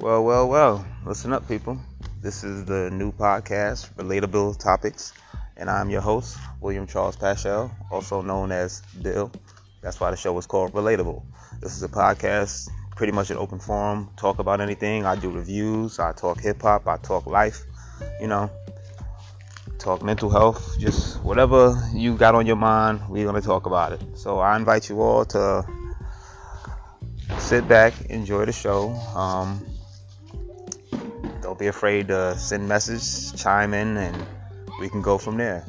Well, well, well. Listen up, people. This is the new podcast, Relatable Topics, and I'm your host, William Charles Paschal, also known as Bill. That's why the show is called Relatable. This is a podcast, pretty much an open forum, talk about anything. I do reviews, I talk hip hop, I talk life, you know, talk mental health, just whatever you got on your mind, we're going to talk about it. So I invite you all to sit back, enjoy the show. Um, don't be afraid to send message, chime in, and we can go from there.